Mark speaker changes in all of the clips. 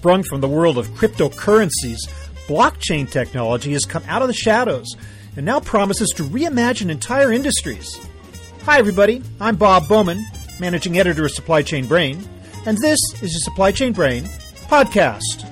Speaker 1: Sprung from the world of cryptocurrencies, blockchain technology has come out of the shadows and now promises to reimagine entire industries. Hi, everybody. I'm Bob Bowman, managing editor of Supply Chain Brain, and this is your Supply Chain Brain podcast.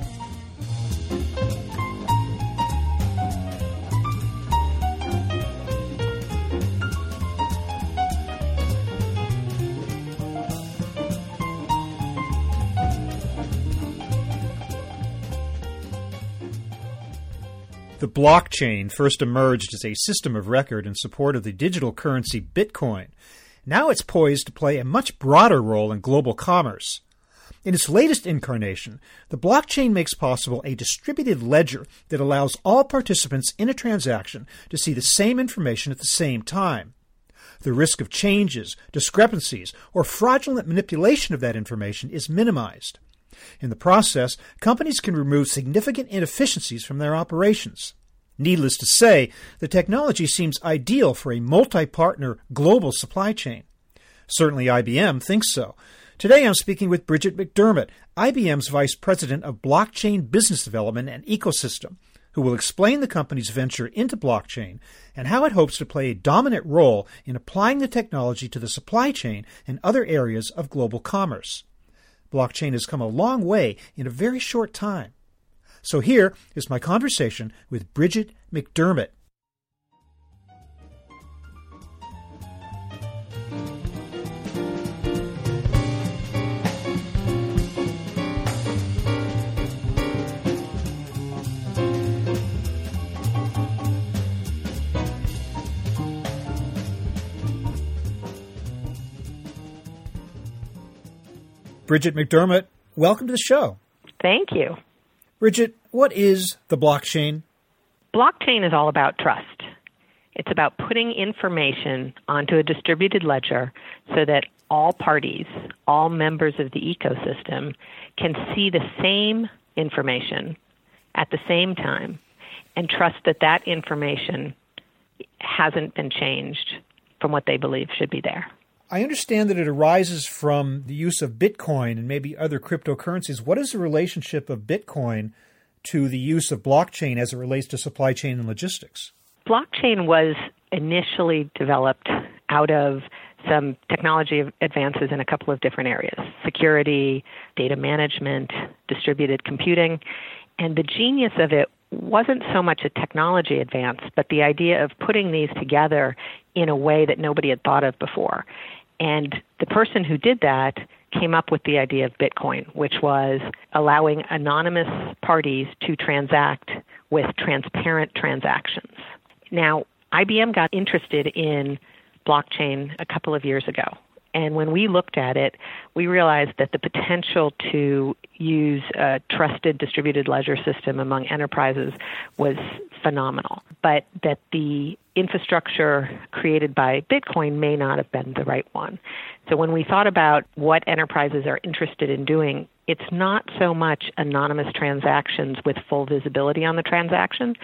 Speaker 1: The blockchain first emerged as a system of record in support of the digital currency Bitcoin. Now it's poised to play a much broader role in global commerce. In its latest incarnation, the blockchain makes possible a distributed ledger that allows all participants in a transaction to see the same information at the same time. The risk of changes, discrepancies, or fraudulent manipulation of that information is minimized. In the process, companies can remove significant inefficiencies from their operations. Needless to say, the technology seems ideal for a multi partner global supply chain. Certainly IBM thinks so. Today I'm speaking with Brigid McDermott, IBM's Vice President of Blockchain Business Development and Ecosystem, who will explain the company's venture into blockchain and how it hopes to play a dominant role in applying the technology to the supply chain and other areas of global commerce. Blockchain has come a long way in a very short time. So here is my conversation with Brigid McDermott. Brigid McDermott, welcome to the show.
Speaker 2: Thank you.
Speaker 1: Brigid, what is the blockchain?
Speaker 2: Blockchain is all about trust. It's about putting information onto a distributed ledger so that all parties, all members of the ecosystem, can see the same information at the same time and trust that that information hasn't been changed from what they believe should be there.
Speaker 1: I understand that it arises from the use of Bitcoin and maybe other cryptocurrencies. What is the relationship of Bitcoin to the use of blockchain as it relates to supply chain and logistics?
Speaker 2: Blockchain was initially developed out of some technology advances in a couple of different areas security, data management, distributed computing. And the genius of it wasn't so much a technology advance, but the idea of putting these together in a way that nobody had thought of before. And the person who did that came up with the idea of Bitcoin, which was allowing anonymous parties to transact with transparent transactions. Now, IBM got interested in blockchain a couple of years ago. And when we looked at it, we realized that the potential to use a trusted distributed ledger system among enterprises was phenomenal, but that the infrastructure created by Bitcoin may not have been the right one. So when we thought about what enterprises are interested in doing, it's not so much anonymous transactions with full visibility on the transaction.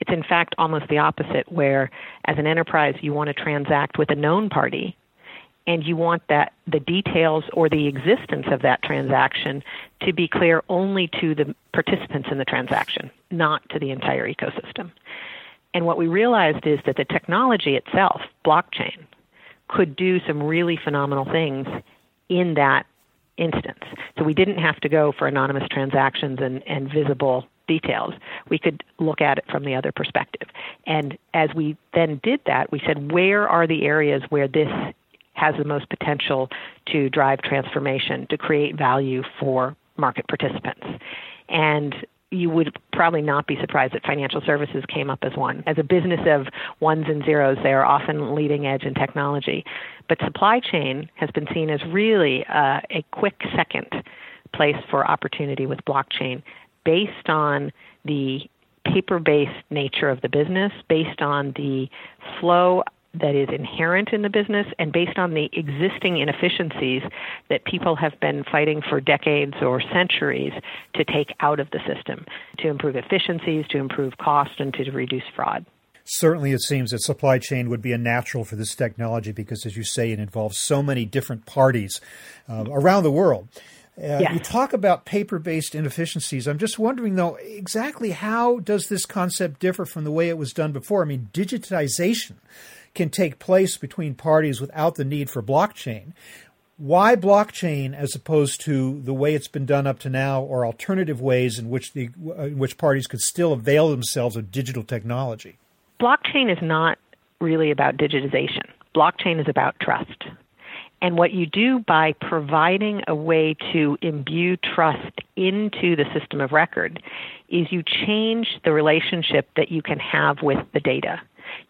Speaker 2: It's in fact almost the opposite, where as an enterprise you want to transact with a known party and you want that the details or the existence of that transaction to be clear only to the participants in the transaction, not to the entire ecosystem. And what we realized is that the technology itself, blockchain, could do some really phenomenal things in that instance. So we didn't have to go for anonymous transactions and, and visible details. We could look at it from the other perspective. And as we then did that, we said, where are the areas where this has the most potential to drive transformation, to create value for market participants. And you would probably not be surprised that financial services came up as one. As a business of ones and zeros, they are often leading edge in technology. But supply chain has been seen as really uh, a quick second place for opportunity with blockchain based on the paper based nature of the business, based on the flow that is inherent in the business and based on the existing inefficiencies that people have been fighting for decades or centuries to take out of the system to improve efficiencies, to improve cost, and to reduce fraud.
Speaker 1: Certainly, it seems that supply chain would be a natural for this technology because, as you say, it involves so many different parties uh, around the world. Uh, yes. You talk about paper based inefficiencies. I'm just wondering, though, exactly how does this concept differ from the way it was done before? I mean, digitization can take place between parties without the need for blockchain. Why blockchain as opposed to the way it's been done up to now, or alternative ways in which the uh, in which parties could still avail themselves of digital technology?
Speaker 2: Blockchain is not really about digitization. Blockchain is about trust. And what you do by providing a way to imbue trust into the system of record is you change the relationship that you can have with the data.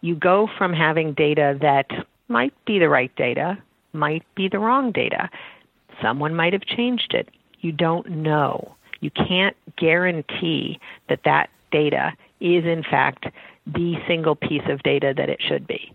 Speaker 2: You go from having data that might be the right data, might be the wrong data. Someone might have changed it. You don't know. You can't guarantee that that data is, in fact, the single piece of data that it should be.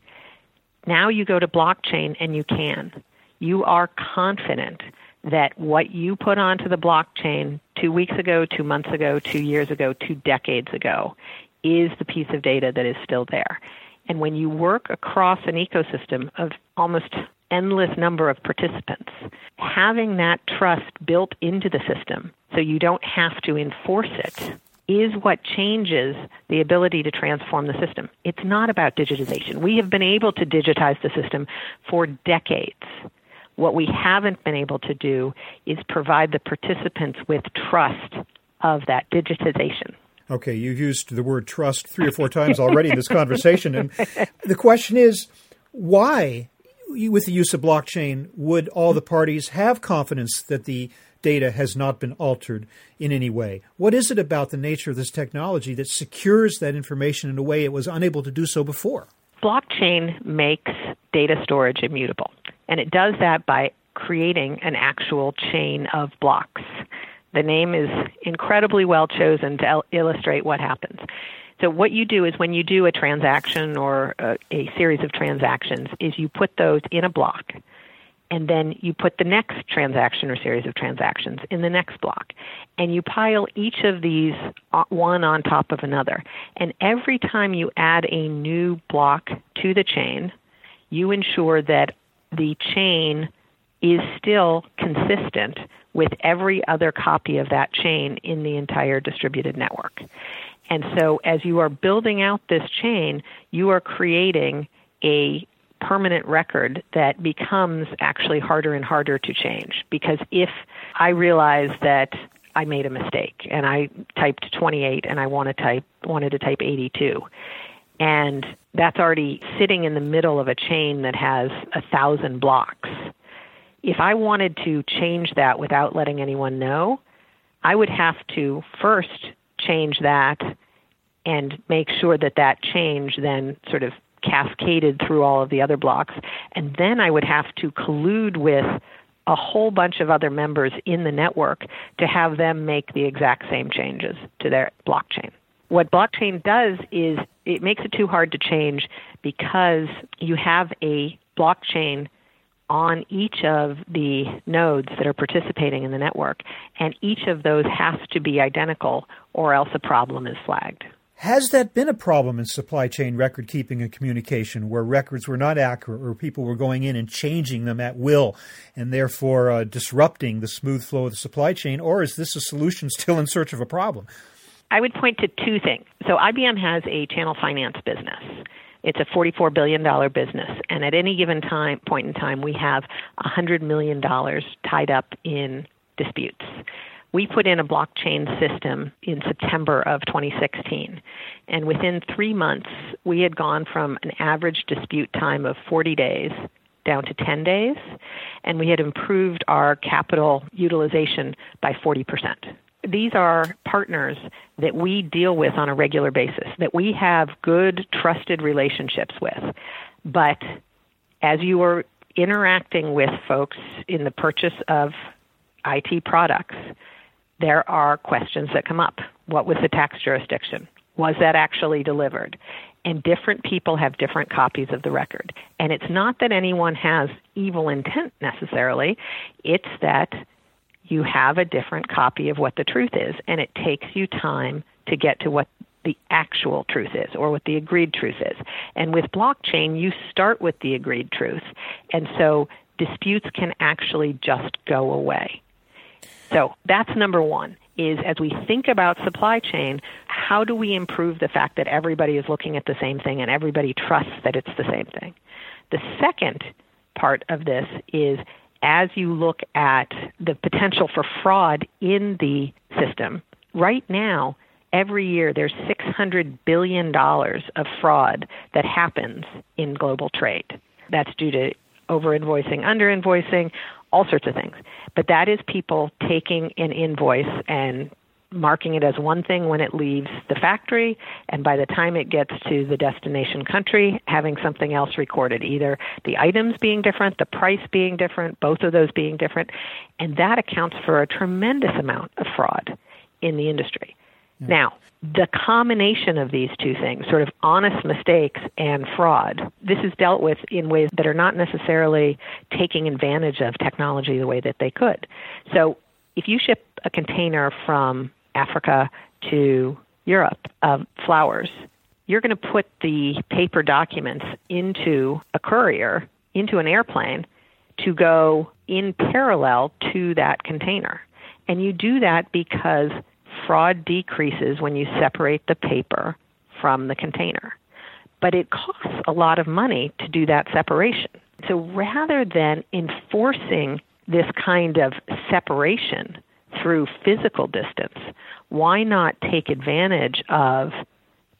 Speaker 2: Now you go to blockchain and you can you are confident that what you put onto the blockchain two weeks ago, two months ago, two years ago, two decades ago is the piece of data that is still there. And when you work across an ecosystem of almost endless number of participants, having that trust built into the system so you don't have to enforce it is what changes the ability to transform the system. It's not about digitization. We have been able to digitize the system for decades. What we haven't been able to do is provide the participants with trust of that digitization.
Speaker 1: Okay, you've used the word trust three or four times already in this conversation. And the question is why, with the use of blockchain, would all the parties have confidence that the data has not been altered in any way? What is it about the nature of this technology that secures that information in a way it was unable to do so before?
Speaker 2: Blockchain makes data storage immutable. And it does that by creating an actual chain of blocks. The name is incredibly well chosen to il- illustrate what happens. So what you do is when you do a transaction or a, a, series of transactions is you put those in a block and then you put the next transaction or series of transactions in the next block and you pile each of these uh, one on top of another and every time you add a new block to the chain you ensure that the chain is still consistent with every other copy of that chain in the entire distributed network. And so, as you are building out this chain, you are creating a permanent record that becomes actually harder and harder to change. Because if I realize that I made a mistake and I typed 28 and I want to type wanted to type 82, and that's already sitting in the middle of a chain that has a thousand blocks. If I wanted to change that without letting anyone know, I would have to first change that and make sure that that change then sort of cascaded through all of the other blocks. And then I would have to collude with a whole bunch of other members in the network to have them make the exact same changes to their blockchain what blockchain does is it makes it too hard to change because you have a blockchain on each of the nodes that are participating in the network, and each of those has to be identical, or else a problem is flagged.
Speaker 1: Has that been a problem in supply chain record keeping and communication where records were not accurate or people were going in and changing them at will and therefore uh, disrupting the smooth flow of the supply chain? Or is this a solution still in search of a problem?
Speaker 2: I would point to two things. So IBM has a channel finance business. It's a $44 billion business, and at any given time point in time, we have $100 million tied up in disputes. We put in a blockchain system in September of 2016, and within three months, we had gone from an average dispute time of 40 days down to 10 days, and we had improved our capital utilization by 40 percent these are partners that we deal with on a regular basis, that we have good, trusted relationships with. But as you are interacting with folks in the purchase of IT products, there are questions that come up. What was the tax jurisdiction? Was that actually delivered? And different people have different copies of the record. And it's not that anyone has evil intent necessarily, it's that you have a different copy of what the truth is, and it takes you time to get to what the actual truth is or what the agreed truth is. And with blockchain, you start with the agreed truth, and so disputes can actually just go away. So that's number one is as we think about supply chain, how do we improve the fact that everybody is looking at the same thing and everybody trusts that it's the same thing? The second part of this is as you look at the potential for fraud in the system, right now, every year there's $600 billion of fraud that happens in global trade. That's due to over invoicing, under invoicing, all sorts of things. But that is people taking an invoice and marking it as one thing when it leaves the factory, and by the time it gets to the destination country, having something else recorded, either the items being different, the price being different, both of those being different. And that accounts for a tremendous amount of fraud in the industry. Yeah. Now, the combination of these two things, sort of honest mistakes and fraud, this is dealt with in ways that are not necessarily taking advantage of technology the way that they could. So, if you ship a container from Africa to Europe of flowers, you're going to put the paper documents into a courier, into an airplane, to go in parallel to that container. And you do that because fraud decreases when you separate the paper from the container. But it costs a lot of money to do that separation. So rather than enforcing this kind of separation through physical distance, why not take advantage of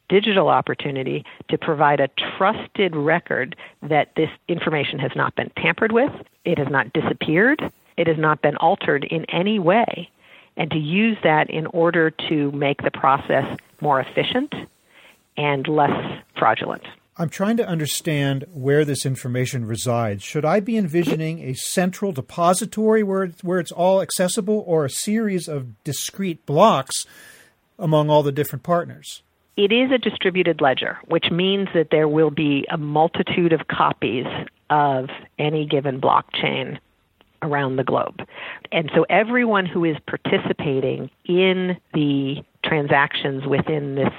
Speaker 2: digital opportunity to provide a trusted record that this information has not been tampered with, it has not disappeared, it has not been altered in any way, and to use that in order to make the process more efficient and less fraudulent.
Speaker 1: I'm trying to understand where this information resides. Should I be envisioning a central depository where it's, where it's all accessible or a series of discrete blocks among all the different partners?
Speaker 2: It is a distributed ledger, which means that there will be a multitude of copies of any given blockchain around the globe. And so everyone who is participating in the transactions within this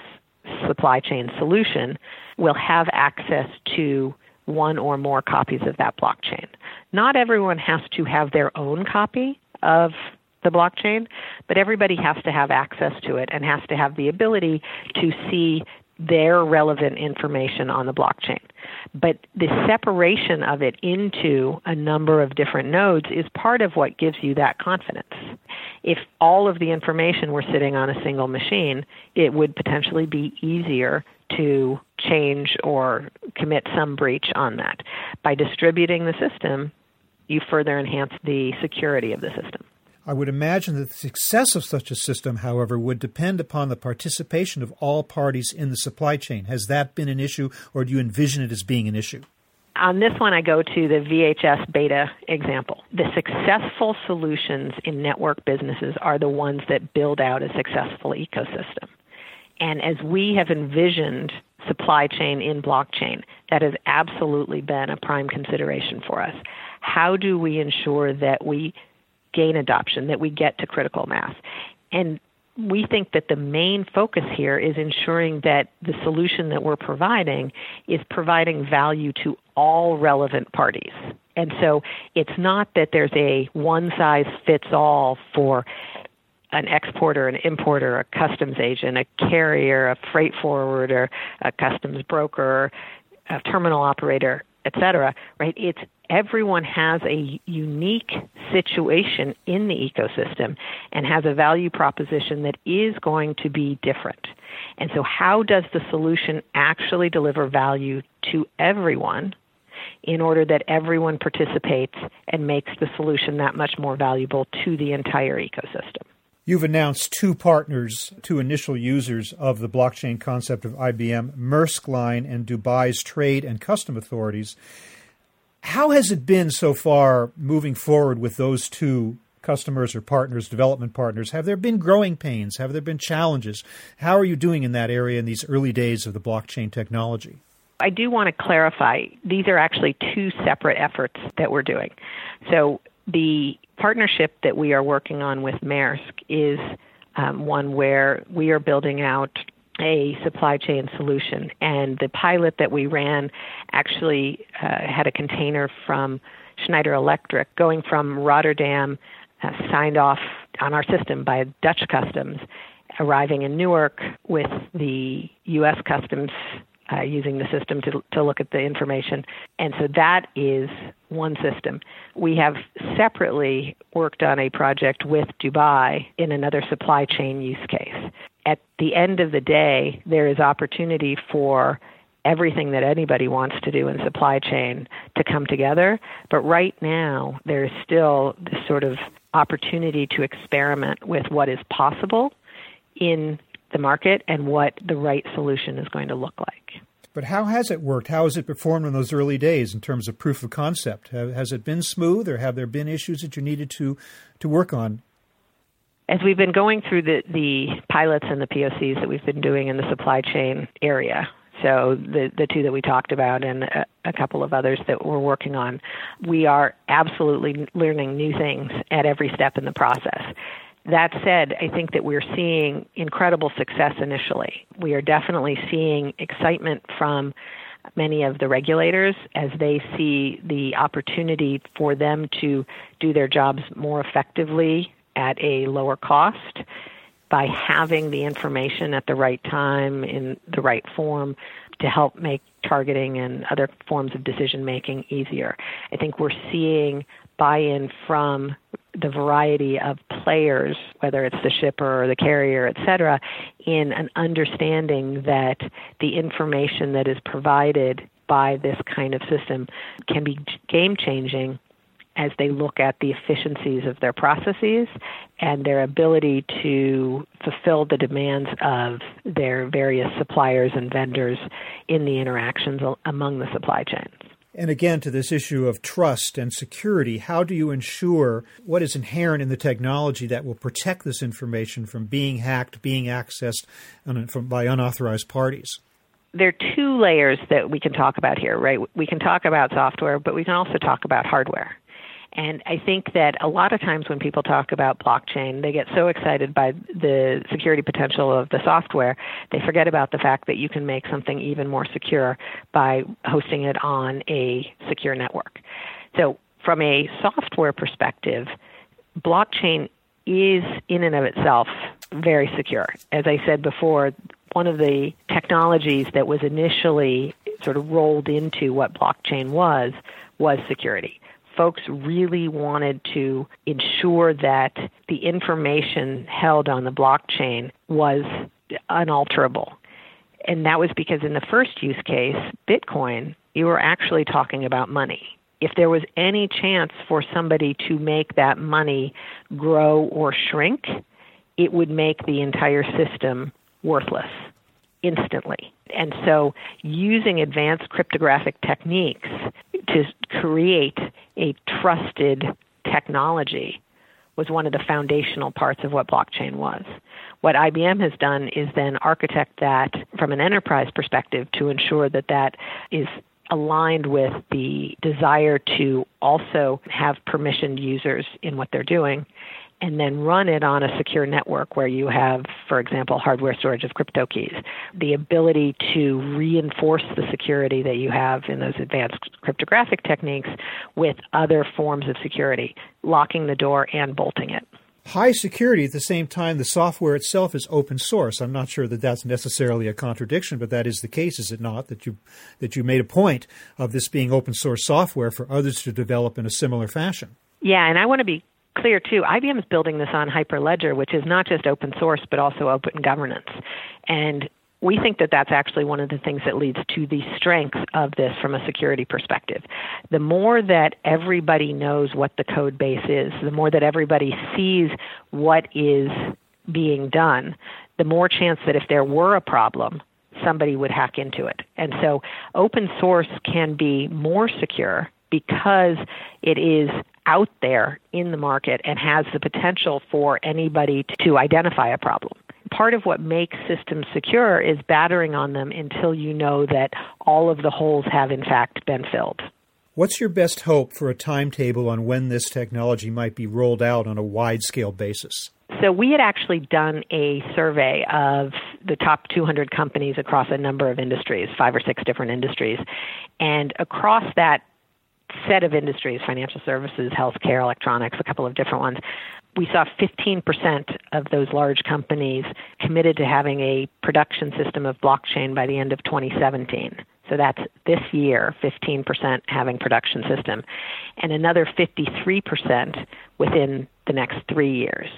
Speaker 2: supply chain solution will have access to one or more copies of that blockchain. Not everyone has to have their own copy of the blockchain, but everybody has to have access to it and has to have the ability to see their relevant information on the blockchain. But the separation of it into a number of different nodes is part of what gives you that confidence. If all of the information were sitting on a single machine, it would potentially be easier to change or commit some breach on that. By distributing the system, you further enhance the security of the system.
Speaker 1: I would imagine that the success of such a system, however, would depend upon the participation of all parties in the supply chain. Has that been an issue, or do you envision it as being an issue?
Speaker 2: On this one, I go to the VHS beta example. The successful solutions in network businesses are the ones that build out a successful ecosystem. And as we have envisioned supply chain in blockchain, that has absolutely been a prime consideration for us. How do we ensure that we gain adoption, that we get to critical mass. And we think that the main focus here is ensuring that the solution that we're providing is providing value to all relevant parties. And so it's not that there's a one size fits all for an exporter, an importer, a customs agent, a carrier, a freight forwarder, a customs broker, a terminal operator, etc. Right? It's everyone has a unique situation in the ecosystem and has a value proposition that is going to be different. And so, how does the solution actually deliver value to everyone in order that everyone participates and makes the solution that much more valuable to the entire ecosystem?
Speaker 1: You've announced two partners, two initial users of the blockchain concept of IBM, Maersk Line and Dubai's Trade and Custom Authorities. How has it been so far moving forward with those two customers or partners, development partners? Have there been growing pains? Have there been challenges? How are you doing in that area in these early days of the blockchain technology?
Speaker 2: I do want to clarify these are actually two separate efforts that we're doing. So, the partnership that we are working on with Maersk is um, one where we are building out a supply chain solution. And the pilot that we ran actually uh, had a container from Schneider Electric going from Rotterdam, uh, signed off on our system by Dutch Customs, arriving in Newark with the U.S. Customs uh, using the system to, to look at the information. And so that is one system. We have separately worked on a project with Dubai in another supply chain use case. At the end of the day, there is opportunity for everything that anybody wants to do in supply chain to come together. But right now, there is still this sort of opportunity to experiment with what is possible in the market and what the right solution is going to look like.
Speaker 1: But how has it worked? How has it performed in those early days in terms of proof of concept? Has it been smooth, or have there been issues that you needed to to work on?
Speaker 2: As we've been going through the the pilots and the POCs that we've been doing in the supply chain area, so the the two that we talked about and a, a, couple of others that we're working on, we are absolutely learning new things at every step in the process. That said, I think that we're seeing incredible success initially. We are definitely seeing excitement from many of the regulators as they see the opportunity for them to do their jobs more effectively at a lower cost by having the information at the right time in the right form to help make targeting and other forms of decision making easier. I think we're seeing buy in from the variety of players, whether it's the shipper or the carrier, et cetera, in an understanding that the information that is provided by this kind of system can be game changing as they look at the efficiencies of their processes and their ability to fulfill the demands of their various suppliers and vendors in the interactions among the supply chains.
Speaker 1: And again, to this issue of trust and security, how do you ensure what is inherent in the technology that will protect this information from being hacked, being accessed by unauthorized parties?
Speaker 2: There are two layers that we can talk about here, right? We can talk about software, but we can also talk about hardware. And I think that a lot of times when people talk about blockchain, they get so excited by the security potential of the software, they forget about the fact that you can make something even more secure by hosting it on a secure network. So, from a software perspective, blockchain is in and of itself very secure. As I said before, one of the technologies that was initially sort of rolled into what blockchain was was security folks really wanted to ensure that the information held on the blockchain was unalterable. And that was because in the first use case, Bitcoin, you were actually talking about money. If there was any chance for somebody to make that money grow or shrink, it would make the entire system worthless instantly. And so, using advanced cryptographic techniques to create a trusted technology was one of the foundational parts of what blockchain was. What IBM has done is then architect that from an enterprise perspective to ensure that that is aligned with the desire to also have permissioned users in what they're doing and then run it on a secure network where you have, for example, hardware storage of crypto keys. The ability to reinforce the security that you have in those advanced cryptographic techniques with other forms of security, locking the door and bolting it.
Speaker 1: High security at the same time, the software itself is open source. I'm not sure that that's necessarily a contradiction, but that is the case, is it not? That you that you made a point of this being open source software for others to develop in a similar fashion.
Speaker 2: Yeah, and I want to be clear too. IBM is building this on Hyperledger, which is not just open source but also open governance, and we think that that's actually one of the things that leads to the strength of this from a security perspective. The more that everybody knows what the code base is, the more that everybody sees what is being done, the more chance that if there were a problem, somebody would hack into it. And so open source can be more secure because it is out there in the market and has the potential for anybody to identify a problem. Part of what makes systems secure is battering on them until you know that all of the holes have in fact been filled.
Speaker 1: What's your best hope for a timetable on when this technology might be rolled out on a wide scale basis?
Speaker 2: So, we had actually done a survey of the top 200 companies across a number of industries, five or six different industries. And across that set of industries financial services, healthcare, electronics, a couple of different ones we saw 15% of those large companies committed to having a production system of blockchain by the end of 2017. So that's this year, 15% having production system, and another 53% within the next three years.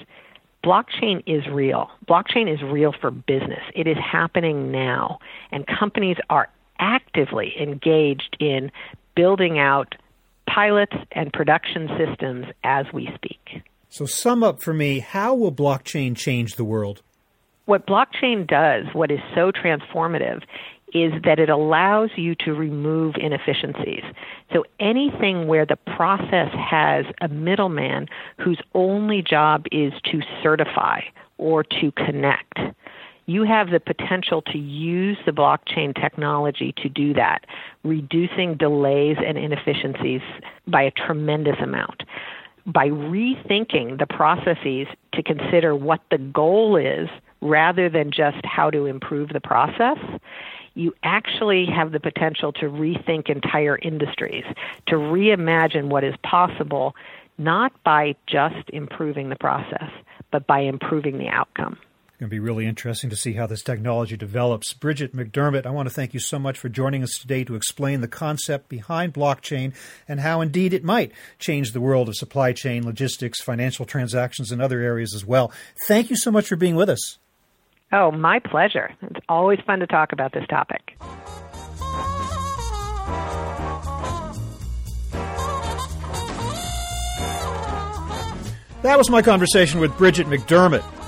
Speaker 2: Blockchain is real. Blockchain is real for business. It is happening now, and companies are actively engaged in building out pilots and production systems as we speak.
Speaker 1: So, sum up for me how will blockchain change the world?
Speaker 2: What blockchain does, what is so transformative, is that it allows you to remove inefficiencies. So anything where the process has a middleman whose only job is to certify or to connect, you have the potential to use the blockchain technology to do that, reducing delays and inefficiencies by a tremendous amount. By rethinking the processes to consider what the goal is rather than just how to improve the process, you actually have the potential to rethink entire industries, to reimagine what is possible, not by just improving the process, but by improving the outcome.
Speaker 1: Going to be really interesting to see how this technology develops. Brigid McDermott, I want to thank you so much for joining us today to explain the concept behind blockchain and how indeed it might change the world of supply chain, logistics, financial transactions, and other areas as well. Thank you so much for being with us.
Speaker 2: Oh, my pleasure. It's always fun to talk about this topic.
Speaker 1: That was my conversation with Brigid McDermott,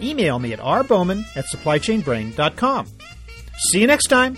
Speaker 1: Email me at rbowman at supplychainbrain.com. See you next time.